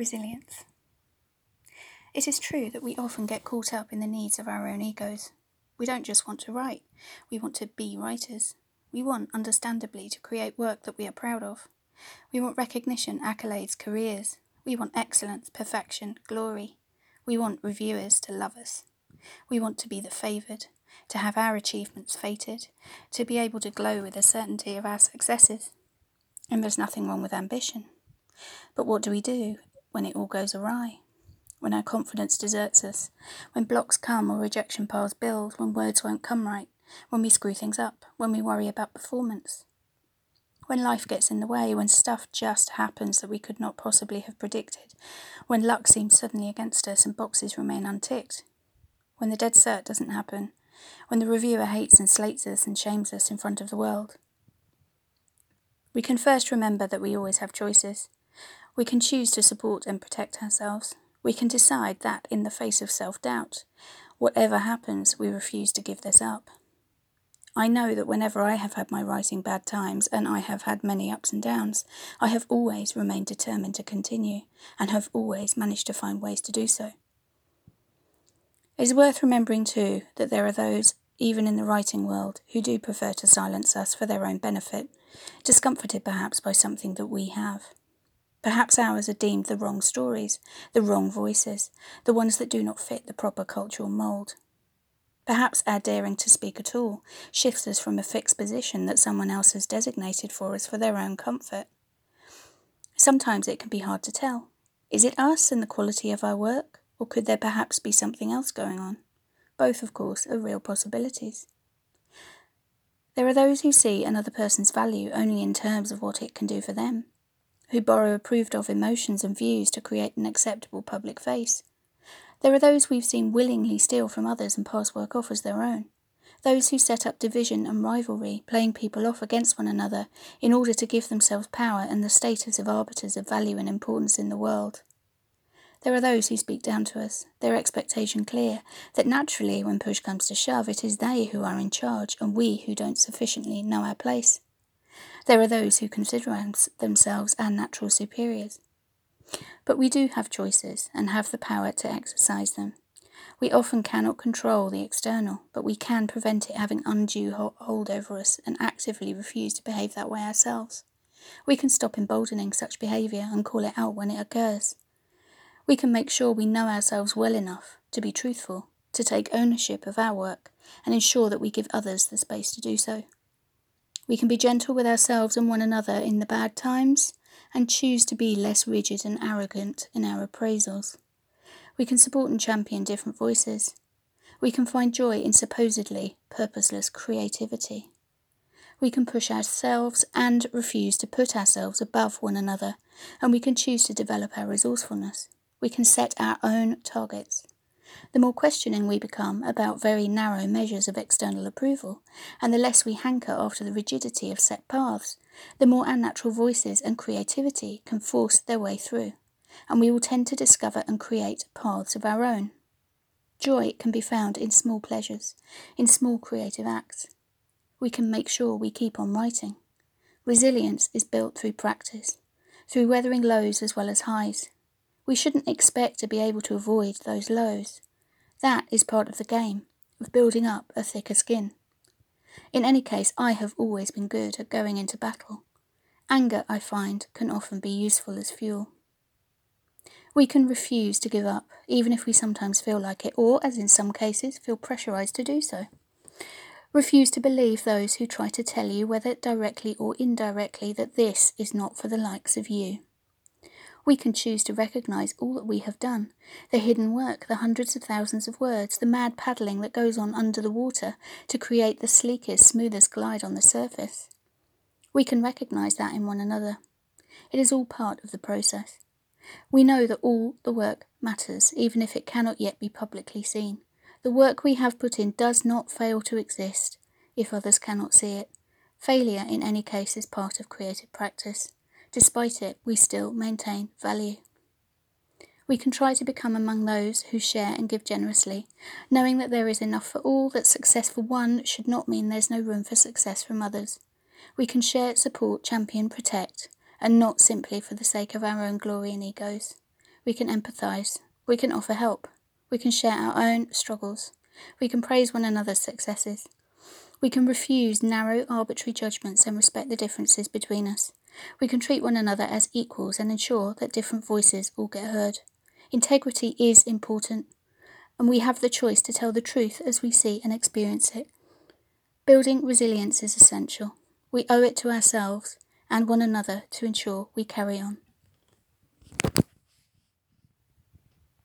Resilience. It is true that we often get caught up in the needs of our own egos. We don't just want to write, we want to be writers. We want, understandably, to create work that we are proud of. We want recognition, accolades, careers. We want excellence, perfection, glory. We want reviewers to love us. We want to be the favoured, to have our achievements fated, to be able to glow with the certainty of our successes. And there's nothing wrong with ambition. But what do we do when it all goes awry, when our confidence deserts us, when blocks come or rejection piles build, when words won't come right, when we screw things up, when we worry about performance, when life gets in the way, when stuff just happens that we could not possibly have predicted, when luck seems suddenly against us and boxes remain unticked, when the dead cert doesn't happen, when the reviewer hates and slates us and shames us in front of the world. We can first remember that we always have choices. We can choose to support and protect ourselves. We can decide that, in the face of self doubt, whatever happens, we refuse to give this up. I know that whenever I have had my writing bad times, and I have had many ups and downs, I have always remained determined to continue, and have always managed to find ways to do so. It is worth remembering, too, that there are those, even in the writing world, who do prefer to silence us for their own benefit, discomforted perhaps by something that we have. Perhaps ours are deemed the wrong stories, the wrong voices, the ones that do not fit the proper cultural mould. Perhaps our daring to speak at all shifts us from a fixed position that someone else has designated for us for their own comfort. Sometimes it can be hard to tell. Is it us and the quality of our work, or could there perhaps be something else going on? Both, of course, are real possibilities. There are those who see another person's value only in terms of what it can do for them who borrow approved of emotions and views to create an acceptable public face. There are those we've seen willingly steal from others and pass work off as their own. Those who set up division and rivalry, playing people off against one another in order to give themselves power and the status of arbiters of value and importance in the world. There are those who speak down to us, their expectation clear that naturally, when push comes to shove, it is they who are in charge and we who don't sufficiently know our place. There are those who consider themselves our natural superiors. But we do have choices and have the power to exercise them. We often cannot control the external, but we can prevent it having undue hold over us and actively refuse to behave that way ourselves. We can stop emboldening such behaviour and call it out when it occurs. We can make sure we know ourselves well enough to be truthful, to take ownership of our work, and ensure that we give others the space to do so. We can be gentle with ourselves and one another in the bad times and choose to be less rigid and arrogant in our appraisals. We can support and champion different voices. We can find joy in supposedly purposeless creativity. We can push ourselves and refuse to put ourselves above one another, and we can choose to develop our resourcefulness. We can set our own targets the more questioning we become about very narrow measures of external approval, and the less we hanker after the rigidity of set paths, the more our natural voices and creativity can force their way through, and we will tend to discover and create paths of our own. Joy can be found in small pleasures, in small creative acts. We can make sure we keep on writing. Resilience is built through practice, through weathering lows as well as highs, we shouldn't expect to be able to avoid those lows. That is part of the game, of building up a thicker skin. In any case, I have always been good at going into battle. Anger, I find, can often be useful as fuel. We can refuse to give up, even if we sometimes feel like it, or, as in some cases, feel pressurized to do so. Refuse to believe those who try to tell you, whether directly or indirectly, that this is not for the likes of you. We can choose to recognize all that we have done the hidden work, the hundreds of thousands of words, the mad paddling that goes on under the water to create the sleekest, smoothest glide on the surface. We can recognize that in one another. It is all part of the process. We know that all the work matters, even if it cannot yet be publicly seen. The work we have put in does not fail to exist if others cannot see it. Failure, in any case, is part of creative practice. Despite it, we still maintain value. We can try to become among those who share and give generously, knowing that there is enough for all, that success for one should not mean there's no room for success from others. We can share, support, champion, protect, and not simply for the sake of our own glory and egos. We can empathise. We can offer help. We can share our own struggles. We can praise one another's successes. We can refuse narrow, arbitrary judgments and respect the differences between us. We can treat one another as equals and ensure that different voices all get heard. Integrity is important, and we have the choice to tell the truth as we see and experience it. Building resilience is essential. We owe it to ourselves and one another to ensure we carry on.